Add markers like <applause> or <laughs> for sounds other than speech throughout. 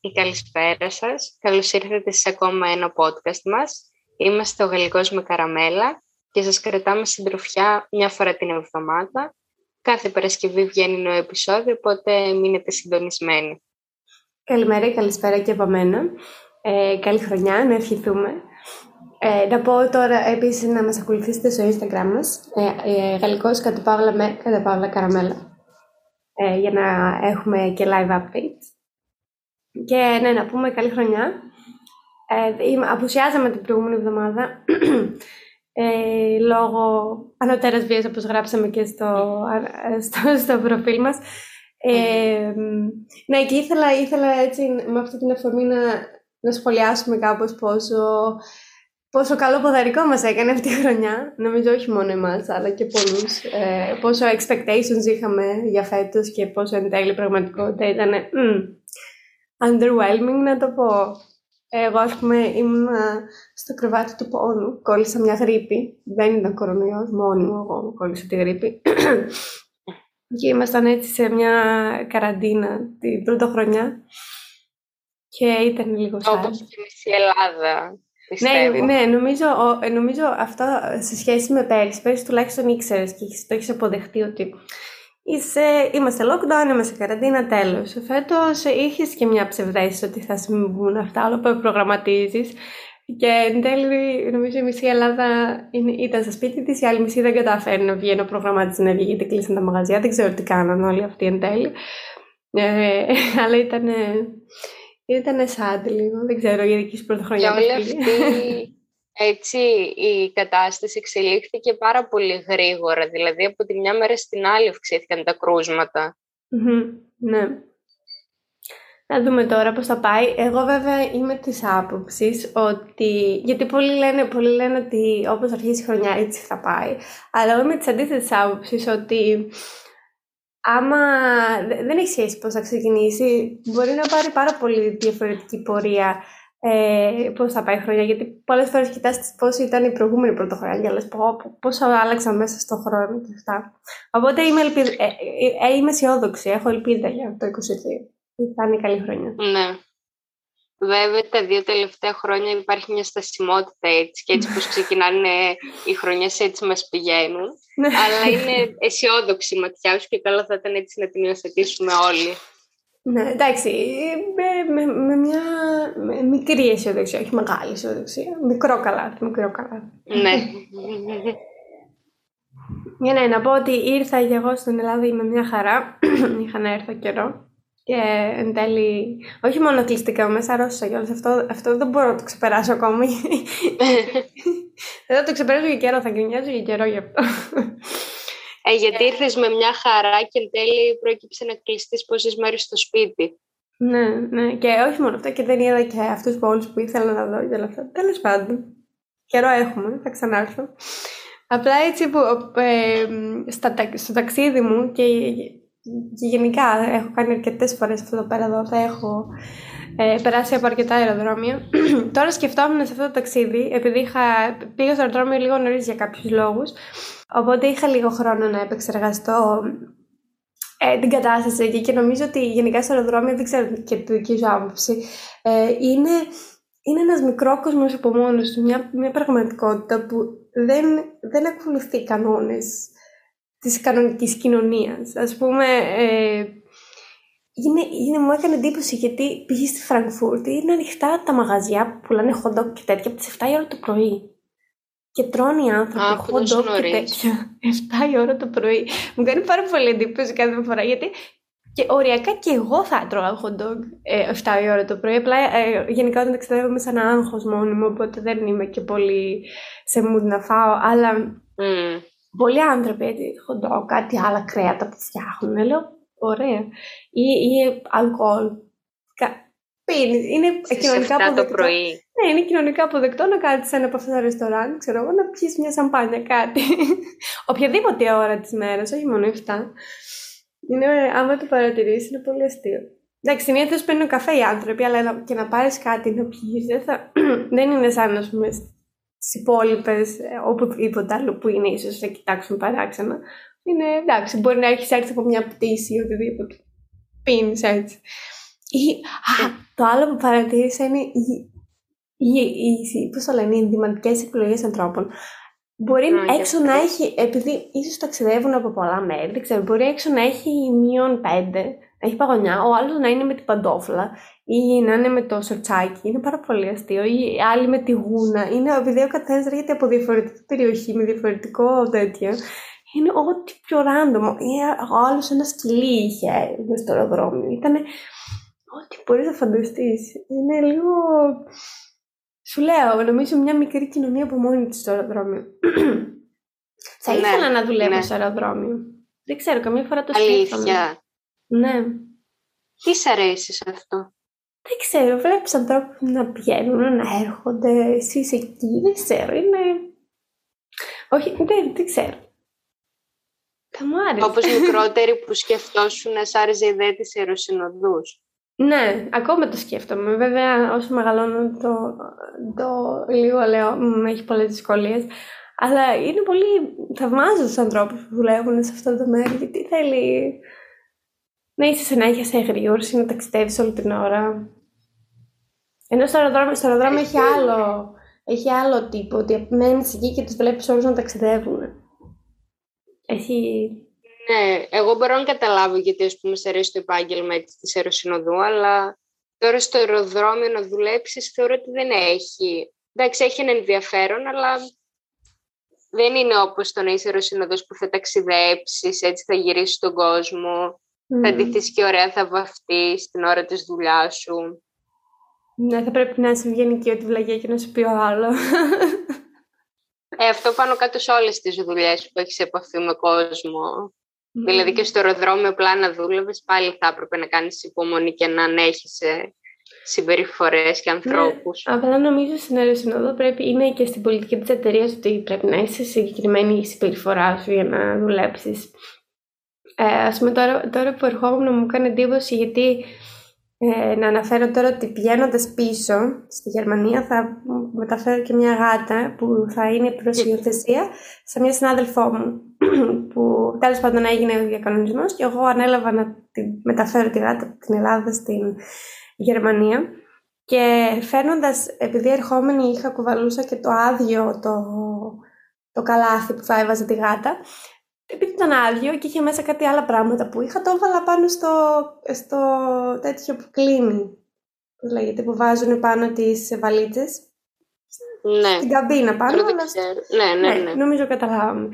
Καλημέρα ή καλησπέρα σας. Καλώς ήρθατε σε ακόμα ένα podcast μας. Είμαστε ο Γαλλικός με Καραμέλα και σας κρατάμε συντροφιά μια φορά την εβδομάδα. Κάθε Παρασκευή βγαίνει νέο επεισόδιο, οπότε μείνετε συντονισμένοι. Καλημέρα ή καλησπέρα και από μένα. Ε, καλή χρονιά, να ευχηθούμε. Ε, να πω τώρα επίσης να μας ακολουθήσετε στο Instagram μας, ε, ε, γαλλικός κατά παύλα με κατά παύλα καραμέλα, ε, για να έχουμε και live updates. Και ναι, να πούμε καλή χρονιά. Ε, απουσιάζαμε την προηγούμενη εβδομάδα <clears throat> ε, λόγω ανωτέρας βίας όπως γράψαμε και στο, <laughs> στο, στο προφίλ μας. Ε, ναι, και ήθελα, ήθελα έτσι με αυτή την αφορμή να, να σχολιάσουμε κάπως πόσο, πόσο καλό ποδαρικό μας έκανε αυτή η χρονιά. Νομίζω όχι μόνο εμάς, αλλά και πολλούς. Ε, πόσο expectations είχαμε για φέτος και πόσο εν τέλει πραγματικότητα ήταν mm, underwhelming να το πω. Εγώ, ας πούμε, ήμουν στο κρεβάτι του πόνου. Κόλλησα μια γρήπη. Δεν ήταν κορονοϊός, μόνη μου εγώ κόλλησα τη γρήπη. <clears throat> και ήμασταν έτσι σε μια καραντίνα την πρώτη χρονιά. Και ήταν λίγο σαν. Όπως και μισή Ελλάδα. Ναι, ναι νομίζω, νομίζω αυτό σε σχέση με πέρυσι. Πέρυσι τουλάχιστον ήξερες και το έχεις αποδεχτεί ότι Είσαι, είμαστε lockdown, είμαστε καραντίνα, τέλος. Φέτος είχες και μια ψευδέστηση ότι θα συμβούν αυτά, όλα που προγραμματίζεις. Και εν τέλει, νομίζω η μισή Ελλάδα ήταν στο σπίτι της, η άλλη μισή δεν καταφέρει να βγει, ενώ προγραμμάτιζε να βγει γιατί κλείσαν τα μαγαζιά. Δεν ξέρω τι κάναν όλοι αυτοί εν τέλει. Ε, <laughs> αλλά ήταν. Ήταν σαν λίγο, δεν ξέρω, η δική σου πρωτοχρονιά. Για όλη αυτή <laughs> έτσι η κατάσταση εξελίχθηκε πάρα πολύ γρήγορα. Δηλαδή από τη μια μέρα στην άλλη αυξήθηκαν τα κρούσματα. ναι. Να δούμε τώρα πώς θα πάει. Εγώ βέβαια είμαι της άποψης ότι... Γιατί πολλοί λένε, πολλοί λένε ότι όπως αρχίσει η χρονιά έτσι θα πάει. Αλλά εγώ είμαι της αντίθετης άποψης ότι άμα δεν έχει σχέση πώς θα ξεκινήσει, μπορεί να πάρει πάρα πολύ διαφορετική πορεία ε, πώς θα πάει η χρονιά. Γιατί πολλές φορές κοιτάς πώς ήταν η προηγούμενη πρωτοχρονιά και λες πόσο άλλαξαν μέσα στον χρόνο και αυτά. Οπότε είμαι, ελπιδ... ε, ε, ε, είμαι αισιόδοξη, έχω ελπίδα για το 2022. Θα είναι καλή χρονιά. Ναι. Βέβαια, τα δύο τελευταία χρόνια υπάρχει μια στασιμότητα έτσι και έτσι <laughs> πως ξεκινάνε οι χρονιές έτσι μας πηγαίνουν. Ναι. αλλά είναι αισιόδοξη η ματιά σου και καλό θα ήταν έτσι να την υιοθετήσουμε όλοι. Ναι, εντάξει, με, με, με μια με μικρή αισιοδοξία, όχι μεγάλη αισιοδοξία. Μικρό καλάθι, μικρό καλάθι. Ναι. Για ναι, να πω ότι ήρθα και εγώ στην Ελλάδα με μια χαρά. <clears throat> Είχα να έρθω καιρό. Και εν τέλει, όχι μόνο κλειστικά, μέσα αρρώστησα κιόλας. Αυτό, αυτό δεν μπορώ να το ξεπεράσω ακόμη. <laughs> δεν θα το ξεπεράσω για καιρό, θα γκρινιάζω για καιρό γι' αυτό. Ε, γιατί ήρθες με μια χαρά και εν τέλει πρόκειψε να κλειστείς πόσες μέρες στο σπίτι. Ναι, ναι. Και όχι μόνο αυτό, και δεν είδα και αυτούς όλους που ήθελα να δω και όλα αυτά. Τέλος πάντων. Καιρό έχουμε, θα ξανάρθω. Απλά έτσι που ε, στα, στο ταξίδι μου και, και γενικά έχω κάνει αρκετές φορές αυτό εδώ πέρα εδώ, θα έχω ε, περάσει από αρκετά αεροδρόμια. <clears throat> Τώρα σκεφτόμουν σε αυτό το ταξίδι, επειδή είχα, πήγα στο αεροδρόμιο λίγο νωρίς για κάποιους λόγους. Οπότε είχα λίγο χρόνο να επεξεργαστώ ε, την κατάσταση εκεί και νομίζω ότι γενικά στο αεροδρόμιο, δεν ξέρω και του δική σου άποψη, ε, είναι, είναι ένας μικρό κόσμος από μόνος του, μια, μια πραγματικότητα που δεν, δεν ακολουθεί κανόνες της κανονικής κοινωνίας. Ας πούμε, ε, είναι, είναι, μου έκανε εντύπωση γιατί πήγε στη Φραγκφούρτη, είναι ανοιχτά τα μαγαζιά που πουλάνε hot dog και τέτοια από τις 7 η ώρα το πρωί. Και τρώνε οι άνθρωποι hot dog και τέτοια. 7 η ώρα το πρωί. Μου κάνει πάρα πολύ εντύπωση κάθε φορά γιατί και οριακά και εγώ θα έτρωγα hot dog ε, 7 η ώρα το πρωί. Απλά ε, γενικά όταν ταξιδεύω είμαι σαν άγχος μόνιμο, οπότε δεν είμαι και πολύ σε mood να φάω. Αλλά mm. πολλοί άνθρωποι έτσι, hot dog, κάτι άλλα κρέατα που φτιάχνουν. Λέω ωραία. Ή, ή αλκοόλ. Πίνεις. Είναι κοινωνικά αποδεκτό. το πρωί. Ναι, είναι κοινωνικά αποδεκτό να κάτσει σε ένα από αυτά τα ρεστοράν, ξέρω εγώ, να πιεις μια σαμπάνια, κάτι. <laughs> Οποιαδήποτε ώρα της μέρας, όχι μόνο 7. Είναι, άμα το παρατηρήσεις, είναι πολύ αστείο. Εντάξει, συνήθω παίρνουν καφέ οι άνθρωποι, αλλά και να πάρεις κάτι να πιει, δεν, θα... <clears throat> δεν είναι σαν να πούμε στις υπόλοιπες, ε, οπουδήποτε άλλο που είναι, ίσως θα κοιτάξουν παράξενα. Είναι εντάξει, μπορεί να έχεις έρθει από μια πτήση ή οτιδήποτε. Πίνεις έτσι. Ή, α, το άλλο που παρατήρησα είναι οι, οι, οι, πώς το λένε, οι ενδυματικές επιλογές ανθρώπων. Μπορεί Α, έξω για να αυτό. έχει, επειδή ίσως ταξιδεύουν από πολλά μέρη, δεν ξέρω, μπορεί έξω να έχει μείον πέντε, να έχει παγωνιά, ο άλλος να είναι με την παντόφλα ή να είναι με το σορτσάκι, είναι πάρα πολύ αστείο, ή άλλοι με τη γούνα, είναι επειδή ο καθένας έρχεται από διαφορετική περιοχή, με διαφορετικό τέτοιο, είναι ό,τι πιο random. Ή Ο άλλος ένα σκυλί είχε μες στο αεροδρόμιο, ήταν ό,τι μπορείς να φανταστείς. Είναι λίγο... Σου λέω, νομίζω μια μικρή κοινωνία από μόνη της στο αεροδρόμιο. <clears throat> Θα Ναι, ήθελα να δουλεύω ναι. στο αεροδρόμιο. Δεν ξέρω, καμία φορά το σκέφτομαι. Αλήθεια. Ναι. Τι σ' αρέσει σε αυτό; Δεν ξέρω, βλέπεις ανθρώπους να πηγαίνουν, να έρχονται, εσείς εκεί, δεν ξέρω, είναι... Όχι, δεν, δεν ξέρω. Θα μου άρεσε. Όπως <laughs> μικρότεροι που σκεφτόσουν να σ' άρεσε η ιδέα της αεροσυνοδούς. Ναι, ακόμα το σκέφτομαι. Βέβαια, όσο μεγαλώνω το, το λίγο λέω, «Μμ, έχει πολλές δυσκολίες. Αλλά είναι πολύ... Θαυμάζω τους ανθρώπους που δουλεύουν σε αυτό το μέρη, γιατί θέλει να είσαι σε να έχεις εγρήγορση, να ταξιδεύεις όλη την ώρα. Ενώ στο αεροδρόμιο, στο αεροδρόμιο έχει άλλο, έχει άλλο τύπο, ότι μένεις εκεί και τους βλέπεις όλους να ταξιδεύουν. Έχει... Ναι, εγώ μπορώ να καταλάβω γιατί ας πούμε σε αρέσει το επάγγελμα έτσι, της αεροσυνοδού, αλλά τώρα στο αεροδρόμιο να δουλέψεις θεωρώ ότι δεν έχει. Εντάξει, έχει ένα ενδιαφέρον, αλλά δεν είναι όπως το να είσαι αεροσυνοδός που θα ταξιδέψεις, έτσι θα γυρίσεις τον κόσμο, θα Μμ. ντυθείς και ωραία θα βαφτείς την ώρα της δουλειάς σου. Ναι, θα πρέπει να είσαι ευγενική ότι βλαγιά και να σου πει ο άλλο. Ε, αυτό πάνω κάτω σε όλες τις δουλειές που έχεις επαφή με κόσμο. Δηλαδή και στο αεροδρόμιο απλά να δούλευες, πάλι θα έπρεπε να κάνεις υπομονή και να ανέχεσαι συμπεριφορές και ανθρώπους. Απλά νομίζω στην αεροσυνόδο πρέπει, είναι και στην πολιτική της εταιρείας ότι πρέπει να είσαι συγκεκριμένη η συμπεριφορά σου για να δουλέψεις. Ε, ας πούμε τώρα, τώρα που ερχόμουν μου έκανε εντύπωση γιατί ε, να αναφέρω τώρα ότι πηγαίνοντας πίσω στη Γερμανία θα μεταφέρω και μια γάτα που θα είναι προς υιοθεσία σε μια συνάδελφό μου <clears throat> που τέλος πάντων έγινε ο διακανονισμός και εγώ ανέλαβα να τη μεταφέρω τη γάτα από την Ελλάδα στην Γερμανία. Και φέρνοντας, επειδή ερχόμενη είχα κουβαλούσα και το άδειο το, το καλάθι που θα έβαζε τη γάτα επειδή ήταν άδειο και είχε μέσα κάτι άλλα πράγματα που είχα, το έβαλα πάνω στο, στο τέτοιο που κλείνει. Πώς λέγεται, που βάζουν πάνω τις βαλίτσες. Ναι, Στην καμπίνα πάνω. τώρα δεν αλλά ξέρω. Ναι, ναι, ναι. νομίζω καταλάβαμε.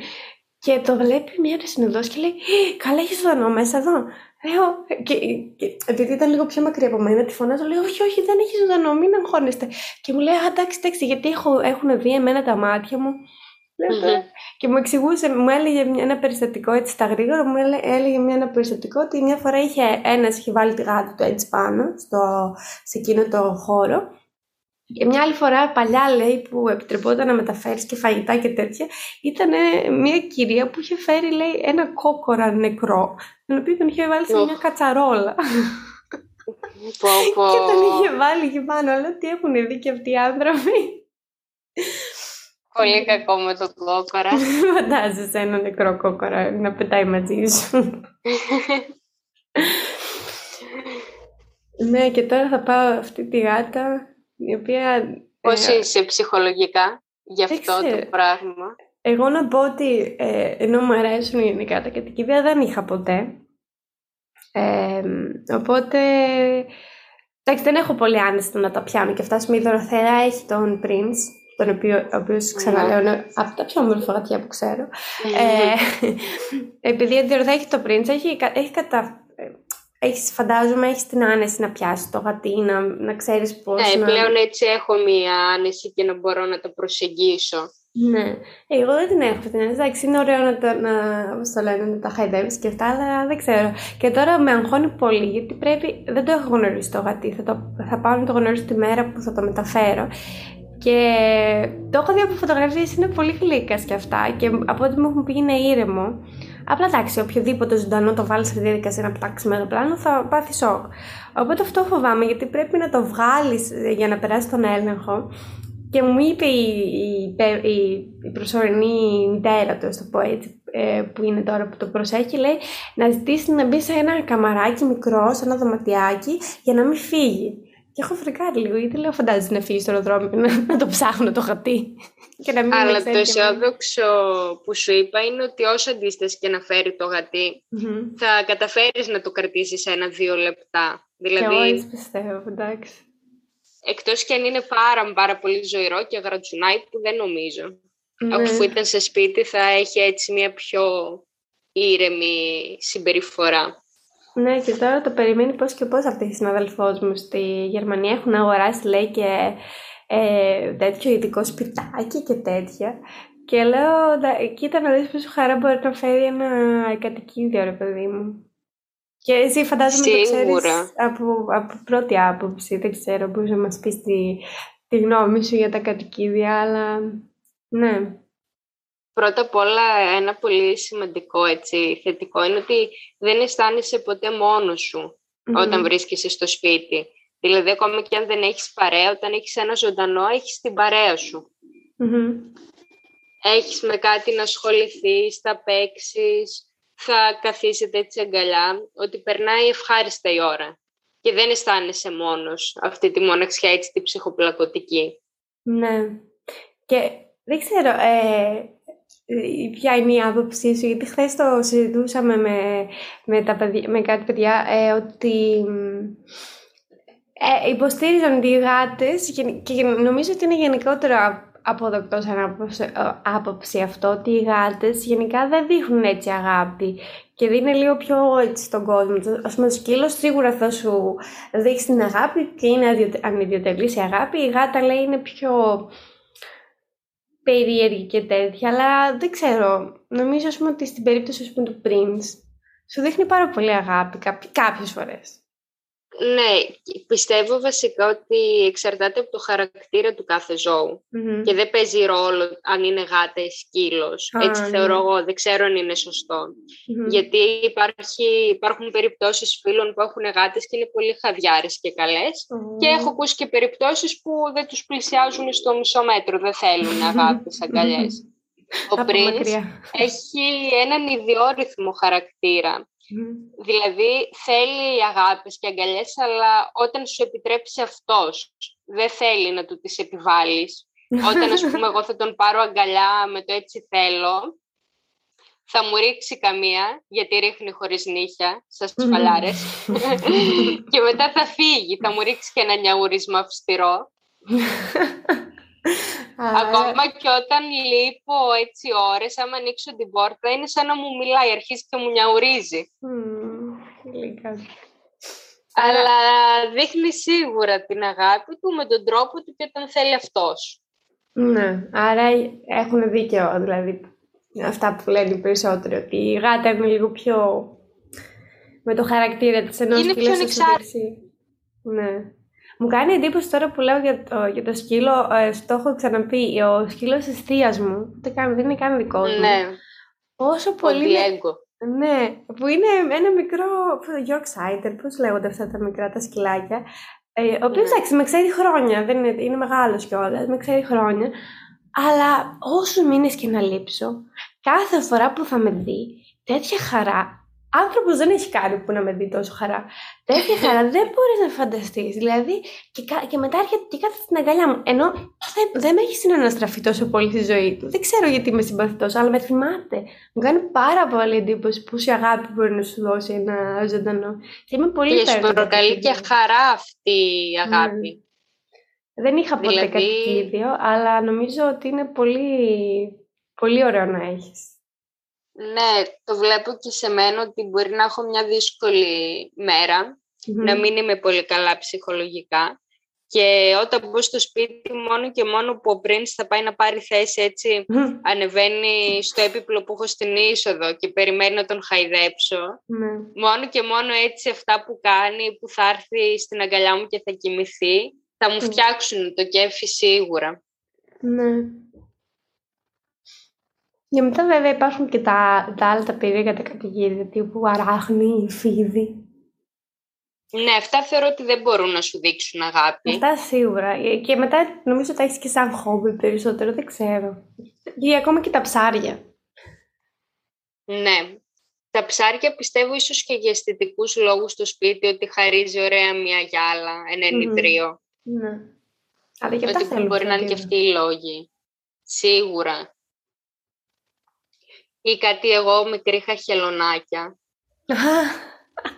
Και το βλέπει μια συνοδός και λέει «Ε, Καλά, έχεις ζωντανό μέσα εδώ. Λέω, και, και, επειδή ήταν λίγο πιο μακριά από μένα, τη φωνάζω, λέω: Όχι, όχι, δεν έχεις ζωντανό, μην αγχώνεστε. Και μου λέει: Α, εντάξει, εντάξει, γιατί έχω, έχουν δει εμένα τα μάτια μου. Λέω, Μμμ. και μου εξηγούσε, μου έλεγε μια- ένα περιστατικό έτσι στα γρήγορα, μου έλε- έλεγε μια, ένα περιστατικό ότι μια φορά είχε ένας είχε βάλει τη γάτα του έτσι πάνω στο, σε εκείνο το χώρο και μια άλλη φορά παλιά λέει που επιτρεπόταν να μεταφέρεις και φαγητά και τέτοια ήταν ε, μια κυρία που είχε φέρει λέει ένα κόκορα νεκρό τον οποίο τον είχε βάλει σε Οχ. μια κατσαρόλα Πω, πω. <laughs> και τον είχε βάλει εκεί πάνω αλλά τι έχουν δει και αυτοί οι άνθρωποι; Πολύ κακό με το κόκορα. <laughs> φαντάζεσαι ένα νεκρό κόκορα να πετάει μαζί σου ναι και τώρα θα πάω αυτή τη γάτα η οποία Πώς ε, είσαι ψυχολογικά για Δεν αυτό ξέρω. το πράγμα; Εγώ να πω ότι ε, ενώ μου αρέσουν γενικά τα κατοικίδια δεν είχα ποτέ. Ε, οπότε εντάξει δεν έχω πολύ άνεση στο να τα πιάνω και αυτά. Πούμε, η Δωροθέα έχει τον Prince, τον οποίο, ο οποίος ξαναλέω είναι από τα πιο όμορφα γατιά που ξέρω. Ε, επειδή η Δωροθέα έχει το Prince, έχει, κα- έχει κατα... ε, Έχεις, φαντάζομαι έχεις την άνεση να πιάσεις το γατί, να, να ξέρεις πώς Ναι, να... πλέον έτσι έχω μία άνεση και να μπορώ να το προσεγγίσω. Ναι. Ε, Εγώ δεν την έχω αυτή την έννοια. Εντάξει, είναι ωραίο να, τα, να, πώς το λένε, να τα χαϊδεύεις και αυτά, αλλά δεν ξέρω. Και τώρα με αγχώνει πολύ, γιατί πρέπει. Δεν το έχω γνωρίσει το γατί. Θα, το, θα πάω να το γνωρίσω τη μέρα που θα το μεταφέρω. Και το έχω δει από φωτογραφίες, είναι πολύ γλύκας και αυτά. Και από ό,τι μου έχουν πει είναι ήρεμο. Απλά εντάξει, οποιοδήποτε ζωντανό το βάλει σε διαδικασία να πετάξεις με το πλάνο θα πάθει σοκ. Οπότε αυτό φοβάμαι, γιατί πρέπει να το βγάλεις για να περάσει τον έλεγχο. Και μου είπε η, η, η, η προσωρινή μητέρα του, ας το πω έτσι, ε, που είναι τώρα που το προσέχει, λέει να ζητήσει να μπει σε ένα καμαράκι μικρό, σε ένα δωματιάκι, για να μην φύγει. Και έχω φρικάρει λίγο, γιατί λέω φαντάζεσαι να φύγεις στο αεροδρόμιο να, να το ψάχνω το χατί. Και να μην Αλλά το αισιόδοξο που σου είπα είναι ότι όσο αντίσταση και να φέρει το γατι θα καταφέρεις να το κρατήσεις ένα-δύο λεπτά. Δηλαδή, και πιστεύω, εντάξει. Εκτός και αν είναι πάρα, πάρα πολύ ζωηρό και γρατσουνάει που δεν νομίζω. Ναι. Αφού ήταν σε σπίτι θα έχει έτσι μια πιο ήρεμη συμπεριφορά. Ναι, και τώρα το περιμένει πώς και πώς αυτή η συναδελφός μου στη Γερμανία έχουν αγοράσει, λέει, και ε, τέτοιο ειδικό σπιτάκι και τέτοια. Και λέω, κοίτα να δεις πόσο χαρά μπορεί να φέρει ένα κατοικίδιο, ρε παιδί μου. Και εσύ φαντάζομαι το ξέρεις από, από πρώτη άποψη, δεν ξέρω, μπορείς να μας πεις τη, τη γνώμη σου για τα κατοικίδια, αλλά ναι. Πρώτα απ' όλα ένα πολύ σημαντικό έτσι, θετικό είναι ότι δεν αισθάνεσαι ποτέ μόνος σου όταν βρίσκεσαι στο σπίτι. Δηλαδή ακόμα και αν δεν έχεις παρέα, όταν έχεις ένα ζωντανό, έχεις την παρέα σου. Έχεις με κάτι να ασχοληθείς, θα παίξεις, θα καθίσετε έτσι αγκαλιά, ότι περνάει ευχάριστα η ώρα. Και δεν αισθάνεσαι μόνος αυτή τη μοναξιά, έτσι τη ψυχοπλακωτική. Ναι. Και δεν ξέρω, ε, ε, ποια είναι η άποψή σου, γιατί χθες το συζητούσαμε με, με, τα παιδιά, με κάτι παιδιά ε, ότι ε, υποστήριζαν οι γάτες και νομίζω ότι είναι γενικότερο αποδοκτό σαν άποψη αυτό ότι οι γάτες γενικά δεν δείχνουν έτσι αγάπη και δίνει λίγο πιο έτσι στον κόσμο. Α πούμε, το σκύλος σίγουρα θα σου δείξει την αγάπη και είναι ανιδιοτελής η αγάπη. Η γάτα λέει είναι πιο περίεργη και τέτοια, αλλά δεν ξέρω. Νομίζω πούμε, ότι στην περίπτωση πούμε, του Prince σου δείχνει πάρα πολύ αγάπη κάποιες φορές. Ναι, πιστεύω βασικά ότι εξαρτάται από το χαρακτήρα του κάθε και δεν παίζει ρόλο αν είναι γάτα ή σκύλος. Έτσι ναι. θεωρώ εγώ, δεν ξέρω αν είναι Γιατί υπάρχει, υπάρχουν περιπτώσεις φίλων που έχουν γάτες και είναι πολύ χαδιάρες και καλές. Και έχω ακούσει και περιπτώσεις που δεν τους πλησιάζουν στο μισό μέτρο, δεν θέλουν αγάπες, αγκαλιές. Ο Prince έχει έναν ιδιόρυθμο χαρακτήρα Δηλαδή θέλει αγάπες και αγκαλιές, αλλά όταν σου επιτρέψει αυτός, δεν θέλει να του τις επιβάλλεις. <laughs> όταν, ας πούμε, εγώ θα τον πάρω αγκαλιά με το έτσι θέλω, θα μου ρίξει καμία, γιατί ρίχνει χωρίς νύχια, σας φαλάρες. <laughs> και μετά θα φύγει, θα μου ρίξει και ένα νιαούρισμα αυστηρό. <laughs> Ακόμα και όταν λείπω έτσι ώρες, άμα ανοίξω την πόρτα, είναι σαν να μου μιλάει, αρχίζει και μου νιαουρίζει. Αλλά δείχνει σίγουρα την αγάπη του με τον τρόπο του και όταν θέλει αυτός. Ναι, άρα έχουν δίκαιο, δηλαδή, αυτά που λένε περισσότερο, ότι η γάτα είναι λίγο πιο με το χαρακτήρα της, ενώ είναι πιο Ναι. Μου κάνει εντύπωση τώρα που λέω για το, για το σκύλο, ε, το έχω ξαναπεί, ο σκύλος της θείας μου, δεν, δεν είναι καν δικό μου. Ναι. Όσο πολύ... Ναι, που είναι ένα μικρό Yorkshire, πώς λέγονται αυτά τα μικρά τα σκυλάκια, ε, ο οποίος ναι. εντάξει με ξέρει χρόνια, δεν είναι, είναι μεγάλος κιόλας, με ξέρει χρόνια, αλλά όσους μήνες και να λείψω, κάθε φορά που θα με δει, τέτοια χαρά άνθρωπος δεν έχει κάνει που να με δει τόσο χαρά. Τέτοια <laughs> χαρά δεν μπορείς να φανταστείς. Δηλαδή, και, και μετά έρχεται και κάθεται στην αγκαλιά μου. Ενώ δεν, δεν με έχει συναναστραφεί τόσο πολύ στη ζωή του. Δεν ξέρω γιατί με συμπαθεί τόσο, αλλά με θυμάται. Μου κάνει πάρα πολύ εντύπωση πόση αγάπη μπορεί να σου δώσει ένα ζωντανό. Και είμαι πολύ Και σου προκαλεί και χαρά αυτή η αγάπη. Δεν είχα ποτέ δηλαδή... κάτι ίδιο, αλλά νομίζω ότι είναι πολύ, πολύ ωραίο να έχεις. Ναι, το βλέπω και σε μένα ότι μπορεί να έχω μια δύσκολη να μην είμαι πολύ καλά ψυχολογικά. Και όταν μπω στο σπίτι, μόνο και μόνο που ο Prince θα πάει να πάρει θέση έτσι, ανεβαίνει στο έπιπλο που έχω στην είσοδο και περιμένει να τον χαϊδέψω. Ναι. Μόνο και μόνο έτσι αυτά που κάνει, που θα έρθει στην αγκαλιά μου και θα κοιμηθεί, θα μου φτιάξουν το κέφι σίγουρα. Ναι. Και μετά βέβαια υπάρχουν και τα, τα άλλα τα περίεργα τα κατηγορία, τύπου αράχνη, φίδι. Ναι, αυτά θεωρώ ότι δεν μπορούν να σου δείξουν αγάπη. Αυτά σίγουρα. Και μετά νομίζω ότι τα έχεις και σαν χόμπι περισσότερο, δεν ξέρω. Ή ακόμα και τα ψάρια. Ναι. Τα ψάρια πιστεύω ίσως και για αισθητικούς λόγους στο σπίτι ότι χαρίζει ωραία μια γυάλα, ένα ενιδρίο. Ναι. Αλλά και αυτά Ότι θέλουν μπορεί να είναι και φροντίδα. αυτοί οι λόγοι. Σίγουρα. Ή κάτι εγώ μικρή είχα χελωνάκια.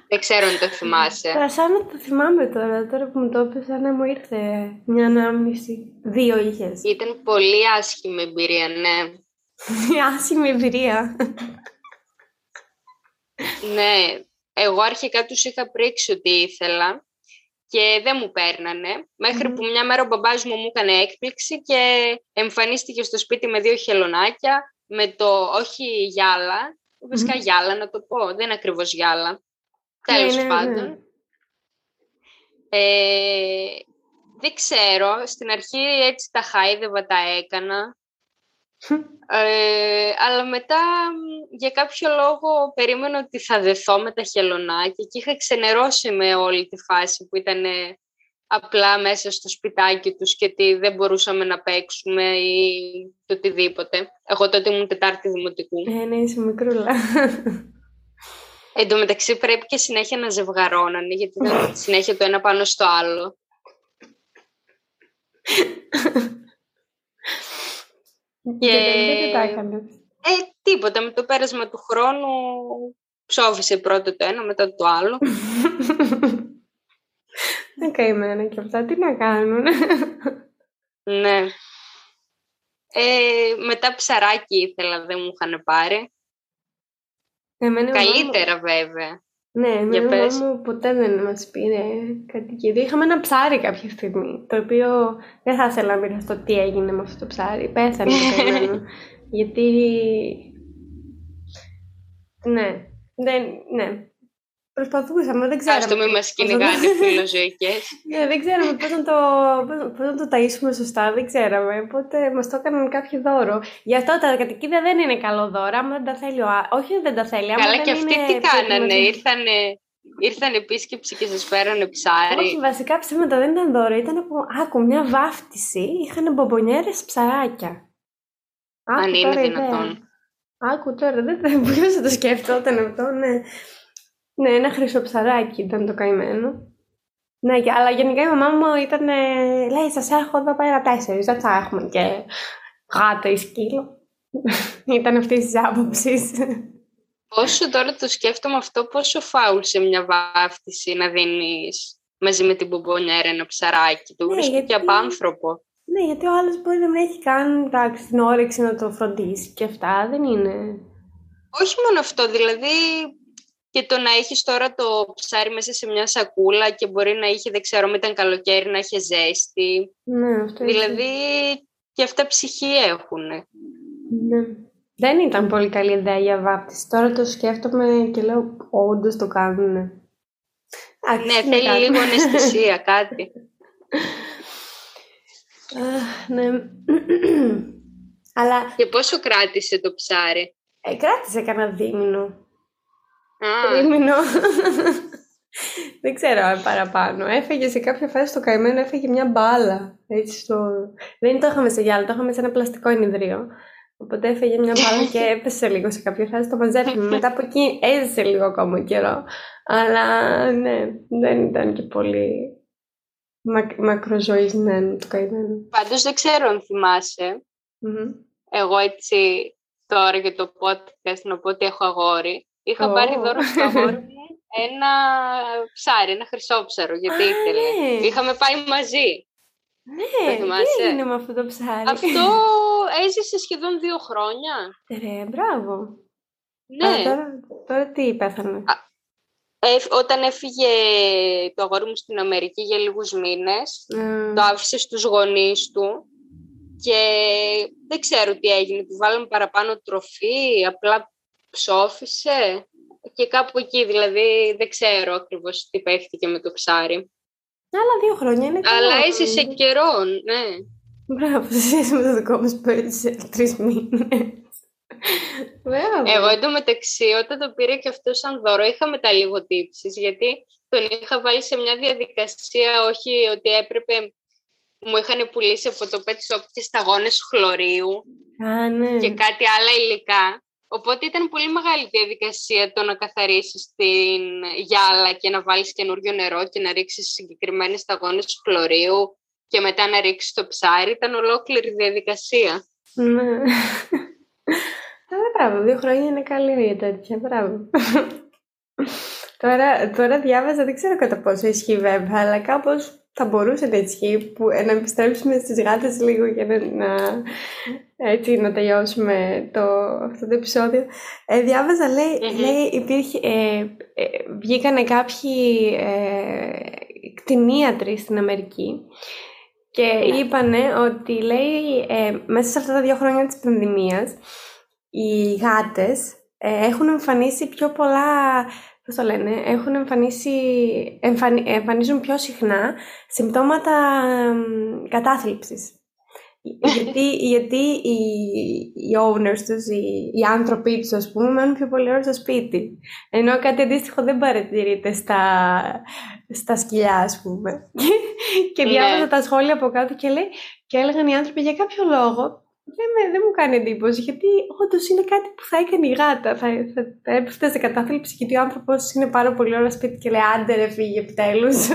Δεν ξέρω αν το θυμάσαι. Τώρα σαν να το θυμάμαι τώρα, τώρα που μου το είπες, σαν να μου ήρθε μια ανάμνηση. Δύο είχες. Ήταν πολύ άσχημη εμπειρία, ναι. Μια άσχημη εμπειρία. Ναι, εγώ αρχικά τους είχα πρίξει ότι ήθελα και δεν μου παίρνανε. Μέχρι Μμμ. που μια μέρα ο μπαμπάς μου μου έκανε έκπληξη και εμφανίστηκε στο σπίτι με δύο χελωνάκια, με το όχι γυάλα, βασικά Μμμ. γυάλα να το πω, δεν είναι ακριβώς γυάλα. Ναι, Τέλος ναι, ναι. πάντων. Ε, δεν ξέρω, στην αρχή έτσι τα χάιδευα, τα έκανα. Ε, αλλά μετά μ, για κάποιο λόγο περίμενα ότι θα δεθώ με τα χελωνάκια και είχα ξενερώσει με όλη τη φάση που ήταν ε, απλά μέσα στο σπιτάκι τους και ότι δεν μπορούσαμε να παίξουμε ή το οτιδήποτε. Εγώ τότε ήμουν τετάρτη δημοτικού. Ε, ναι, είσαι μικρούλα. Εν τω μεταξύ πρέπει και συνέχεια να ζευγαρώνανε γιατί ήταν συνέχεια το ένα πάνω στο άλλο. <laughs> Και τελικά δεν τα έκανες. Ε, τίποτα. Με το πέρασμα του χρόνου ψόφισε πρώτο το ένα, μετά το άλλο. <laughs> Δεν καημένα και αυτά, τι να κάνουν. ναι. Ε, μετά ψαράκι ήθελα, δεν μου είχαν πάρει. Εμένα η μαμά μου- Καλύτερα βέβαια. Ναι, Για εμένα η πες. μαμά μου ποτέ δεν μας πήρε κατοικίδιο. Είχαμε ένα ψάρι κάποια στιγμή, το οποίο δεν θα ήθελα να μοιραστώ τι έγινε με αυτό το ψάρι. Πέθανε το καημένο. <laughs> Γιατί... Ναι, δεν, ναι. Προσπαθούσαμε, δεν ξέραμε. Ας το μην τι- μας πώς να το- κυνηγάνε <laughs> φιλοζωικές. Ναι, δεν ξέραμε πώς να, το, πώς- πώς να το ταΐσουμε σωστά, δεν ξέραμε. Οπότε μας το έκαναν κάποιο δώρο. Γι' αυτό τα κατοικίδια δεν είναι καλό δώρο, άμα δεν τα θέλει ο α... Όχι, δεν τα θέλει, άμα Καλά δεν και αυτοί είναι τι κάνανε, προετοιμασμένοι. ήρθανε, ήρθαν επίσκεψη και σας φέρανε ψάρι. Όχι, βασικά ψέματα δεν ήταν δώρο. Ήταν από, άκου, μια βάφτιση. Είχαν μπομπονιέρες ψαράκια. Άκου Αν είναι τώρα ιδέα. δυνατόν. Άκου τώρα, δεν θα ποιος θα το σκέφτονταν αυτό, ναι. Ναι, ένα χρυσό ψαράκι ήταν το καημένο. Ναι, και- αλλά γενικά η μαμά μου ήταν, ε, λέει, σας έχω εδώ πέρα τέσσερις, δεν θα έχουμε και γάτα ή σκύλο. <laughs> ήταν αυτή της άποψης. Όσο τώρα το σκέφτομαι αυτό, πόσο φάουλ σε μια βάφτιση να δίνεις μαζί με την μπομπονιέρα ένα ψαράκι. Το Ναι, βρίσκω γιατί- και απάνθρωπο. ναι, γιατί ο άλλος μπορεί να μην έχει καν εντάξει, την όρεξη να το φροντίσει και αυτά, δεν είναι... Όχι μόνο αυτό, δηλαδή και το να έχεις τώρα το ψάρι μέσα σε μια σακούλα και μπορεί να είχε, δεν ξέρω, ήταν καλοκαίρι, να είχε ζέστη. Ναι, αυτό ισχύει. Δηλαδή και αυτά ψυχή έχουν. Ναι. Δεν ήταν πολύ καλή ιδέα για βάπτιση. Τώρα το σκέφτομαι και λέω, όντως το κάνουν. Ναι, θέλει λίγο αναισθησία, κάτι. ναι. <clears throat> Αλλά Και πόσο κράτησε το ψάρι; ε, κράτησε κανένα δίμηνο. Α, Δίμηνο. <laughs> Δεν ξέρω αν παραπάνω. Έφεγε σε κάποια φάση στο καημένο, έφεγε μια μπάλα. Έτσι στο... Δεν το είχαμε σε γυάλα, το είχαμε σε ένα πλαστικό ενιδρίο. Οπότε έφεγε μια μπάλα και <laughs> έπεσε λίγο σε κάποια φάση, το μαζέψαμε. Μετά από εκεί έζησε λίγο ακόμα καιρό. Αλλά ναι, δεν ήταν και πολύ μακ- μακροζωισμένο το καημένο. πάντως δεν ξέρω αν θυμάσαι. Μμμ. Εγώ έτσι τώρα για το podcast να πω ότι έχω αγόρι. Είχα Ω. πάρει δώρο στο αγόρι <laughs> μου ένα ψάρι, ένα χρυσόψαρο, γιατί Α, ήθελε. ναι. Είχαμε πάει μαζί. Ναι, τι θυμάσαι; έγινε με αυτό το ψάρι; Αυτό <laughs> έζησε σχεδόν δύο χρόνια. Ρε, μπράβο. Ναι. Α, τώρα, τώρα τι πέθανε; Έφ- όταν έφυγε το αγόρι μου στην Αμερική για λίγους μήνες, Ε, το άφησε στους γονείς του και δεν ξέρω τι έγινε. Του βάλαμε παραπάνω τροφή, απλά ψόφισε; Και κάπου εκεί, δηλαδή δεν ξέρω ακριβώς τι παίχτηκε με το ψάρι. Άλλα δύο χρόνια είναι καλό. Αλλά έζησε καιρό, ναι. Μπράβο, σε σχέση με το δικό μας που έζησε τρεις μήνες. Μπράβο. Εγώ εντωμεταξύ όταν το πήρε και αυτό σαν δώρο είχα μετά λίγο τύψεις γιατί τον είχα βάλει σε μια διαδικασία όχι ότι έπρεπε μου είχαν πουλήσει από το pet shop και σταγόνες χλωρίου Α, ναι. και κάτι άλλα υλικά Οπότε ήταν πολύ μεγάλη διαδικασία το να καθαρίσεις την γυάλα και να βάλεις καινούριο νερό και να ρίξεις συγκεκριμένες σταγόνες χλωρίου και μετά να ρίξεις το ψάρι. Ήταν ολόκληρη διαδικασία. Ναι. <laughs> Αλλά μπράβο, δύο χρόνια είναι καλή για τέτοια. Μπράβο. <laughs> τώρα, τώρα διάβαζα, δεν ξέρω κατά πόσο ισχύει βέβαια, αλλά κάπως θα μπορούσε να ισχύει που, ε, να επιστρέψουμε στις γάτες λίγο για να, να, έτσι, να τελειώσουμε το, αυτό το επεισόδιο. Ε, διάβαζα, λέει, λέει υπήρχε, ε, ε, βγήκανε κάποιοι ε, κτηνίατροι στην Αμερική και ναι. είπανε ότι λέει ε, μέσα σε αυτά τα δύο χρόνια της πανδημίας οι γάτες ε, έχουν εμφανίσει πιο πολλά πώς το λένε, έχουν εμφανίσει, εμφανίζουν πιο συχνά συμπτώματα κατάθλιψης. <laughs> γιατί γιατί οι, οι owners τους, οι, οι άνθρωποι τους, ας πούμε, μένουν πιο πολύ ώρα στο σπίτι. Ενώ κάτι αντίστοιχο δεν παρατηρείται στα, στα σκυλιά, ας πούμε. <laughs> και ναι. διάβαζα τα σχόλια από κάτω και, λέει, και έλεγαν οι άνθρωποι για κάποιο λόγο δεν, δεν μου κάνει εντύπωση, γιατί όντως είναι κάτι που θα έκανε η γάτα. Θα, θα, θα έπεφτε σε κατάθλιψη, γιατί ο άνθρωπος είναι πάρα πολύ ώρα σπίτι και λέει άντε ρε φύγει επιτέλους.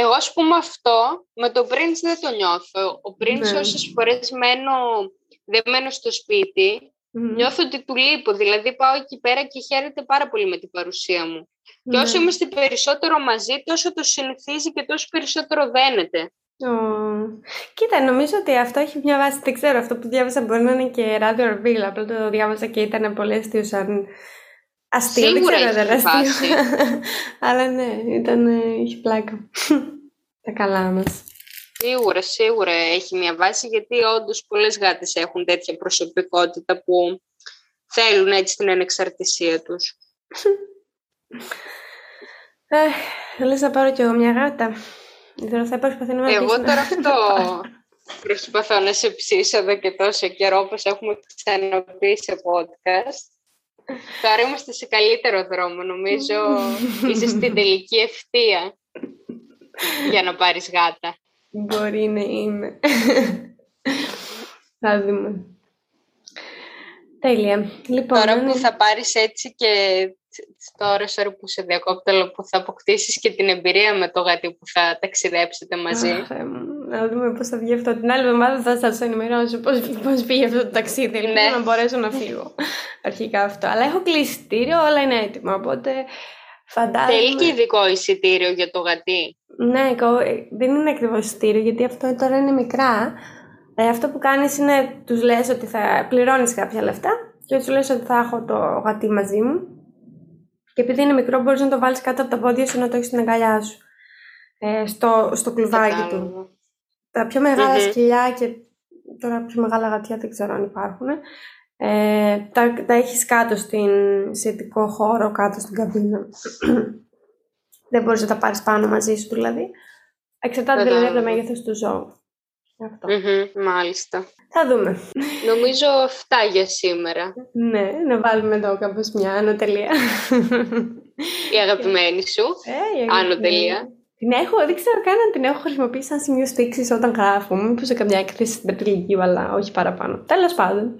Εγώ, ας πούμε, αυτό με το Prince δεν το νιώθω. Ο Prince, ναι. όσες φορές μένω, δεν μένω στο σπίτι, mm. νιώθω ότι του λείπω. Δηλαδή, πάω εκεί πέρα και χαίρεται πάρα πολύ με την παρουσία μου. Και όσο ναι. είμαστε περισσότερο μαζί, τόσο το συνηθίζει και τόσο περισσότερο δένεται. Κοίτα, νομίζω ότι αυτό έχει μια βάση. Δεν ξέρω, αυτό που διάβασα μπορεί να είναι και Radio Reveal. Απλά το διάβασα και ήταν πολύ αστείο σαν αστείο. Σίγουρα δεν ξέρω, έχει βάση. <laughs> Αλλά ναι, ήταν, είχε πλάκα. <laughs> Τα καλά μας. Σίγουρα, σίγουρα έχει μια βάση γιατί όντως πολλές γάτες έχουν τέτοια προσωπικότητα που θέλουν έτσι την ανεξαρτησία τους. <laughs> ε, λες να πάρω κι εγώ μια γάτα. Τώρα θα Εγώ τώρα αυτό <laughs> προσπαθώ να σε ψήσω εδώ και τόσο καιρό, όπως έχουμε ξαναπεί σε podcast. Τώρα είμαστε σε καλύτερο δρόμο, νομίζω <laughs> είσαι στην τελική ευθεία για να πάρεις γάτα. Μπορεί να είμαι. <laughs> θα δούμε. Τέλεια. Λοιπόν, τώρα που θα πάρεις έτσι και τώρα, sorry που σε διακόπτω, που θα αποκτήσεις και την εμπειρία με το γάτι που θα ταξιδέψετε μαζί. Αχ, να δούμε πώς θα βγει αυτό. Την άλλη εβδομάδα θα σας ενημερώσω πώς, πώς πήγε αυτό το ταξίδι. Ελπίζω ναι. να μπορέσω να φύγω. Αρχικά αυτό. Αλλά έχω κλείσει εισιτήριο, όλα είναι έτοιμα, οπότε φαντάζομαι... Θέλει και ειδικό εισιτήριο για το γατί. Ναι, δεν είναι ακριβώς εισιτήριο, γιατί αυτό τώρα είναι μικρά. Ε, αυτό που κάνεις είναι, τους λες ότι θα πληρώνεις κάποια λεφτά και τους λες ότι θα έχω το γατί μαζί μου και επειδή είναι μικρό μπορείς να το βάλεις κάτω από τα πόδια σου να το έχεις στην αγκαλιά σου ε, στο, στο κλουβάκι του. Τα πιο μεγαλα σκυλιά και τώρα πιο μεγάλα γατιά δεν ξέρω αν υπάρχουν ε, τα, τα έχεις κάτω στην, σε ειδικό χώρο κάτω στην καμπίνα. δεν μπορείς να τα πάρεις πάνω μαζί σου δηλαδή. Εξαρτάται δηλαδή από το μέγεθος του ζώου. Αυτό. μάλιστα. Θα δούμε. Νομίζω αυτά για σήμερα. ναι, να βάλουμε εδώ κάπως μια ανωτελεία. η αγαπημένη σου. Ε, η ανωτελεία. Την έχω, δεν ξέρω καν αν την έχω χρησιμοποιήσει σαν σημείο στήξης όταν γράφω. Μήπω σε καμιά έκθεση στην τετριλική, αλλά όχι παραπάνω. Τέλος πάντων,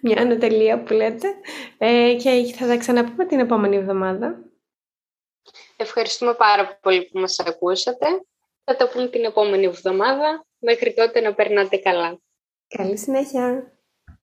μια ανωτελεία που λέτε. Ε, και θα τα ξαναπούμε την επόμενη εβδομάδα. Ευχαριστούμε πάρα πολύ που μας ακούσατε. Θα τα πούμε την επόμενη εβδομάδα. Μέχρι τότε να περνάτε καλά. Καλή συνέχεια.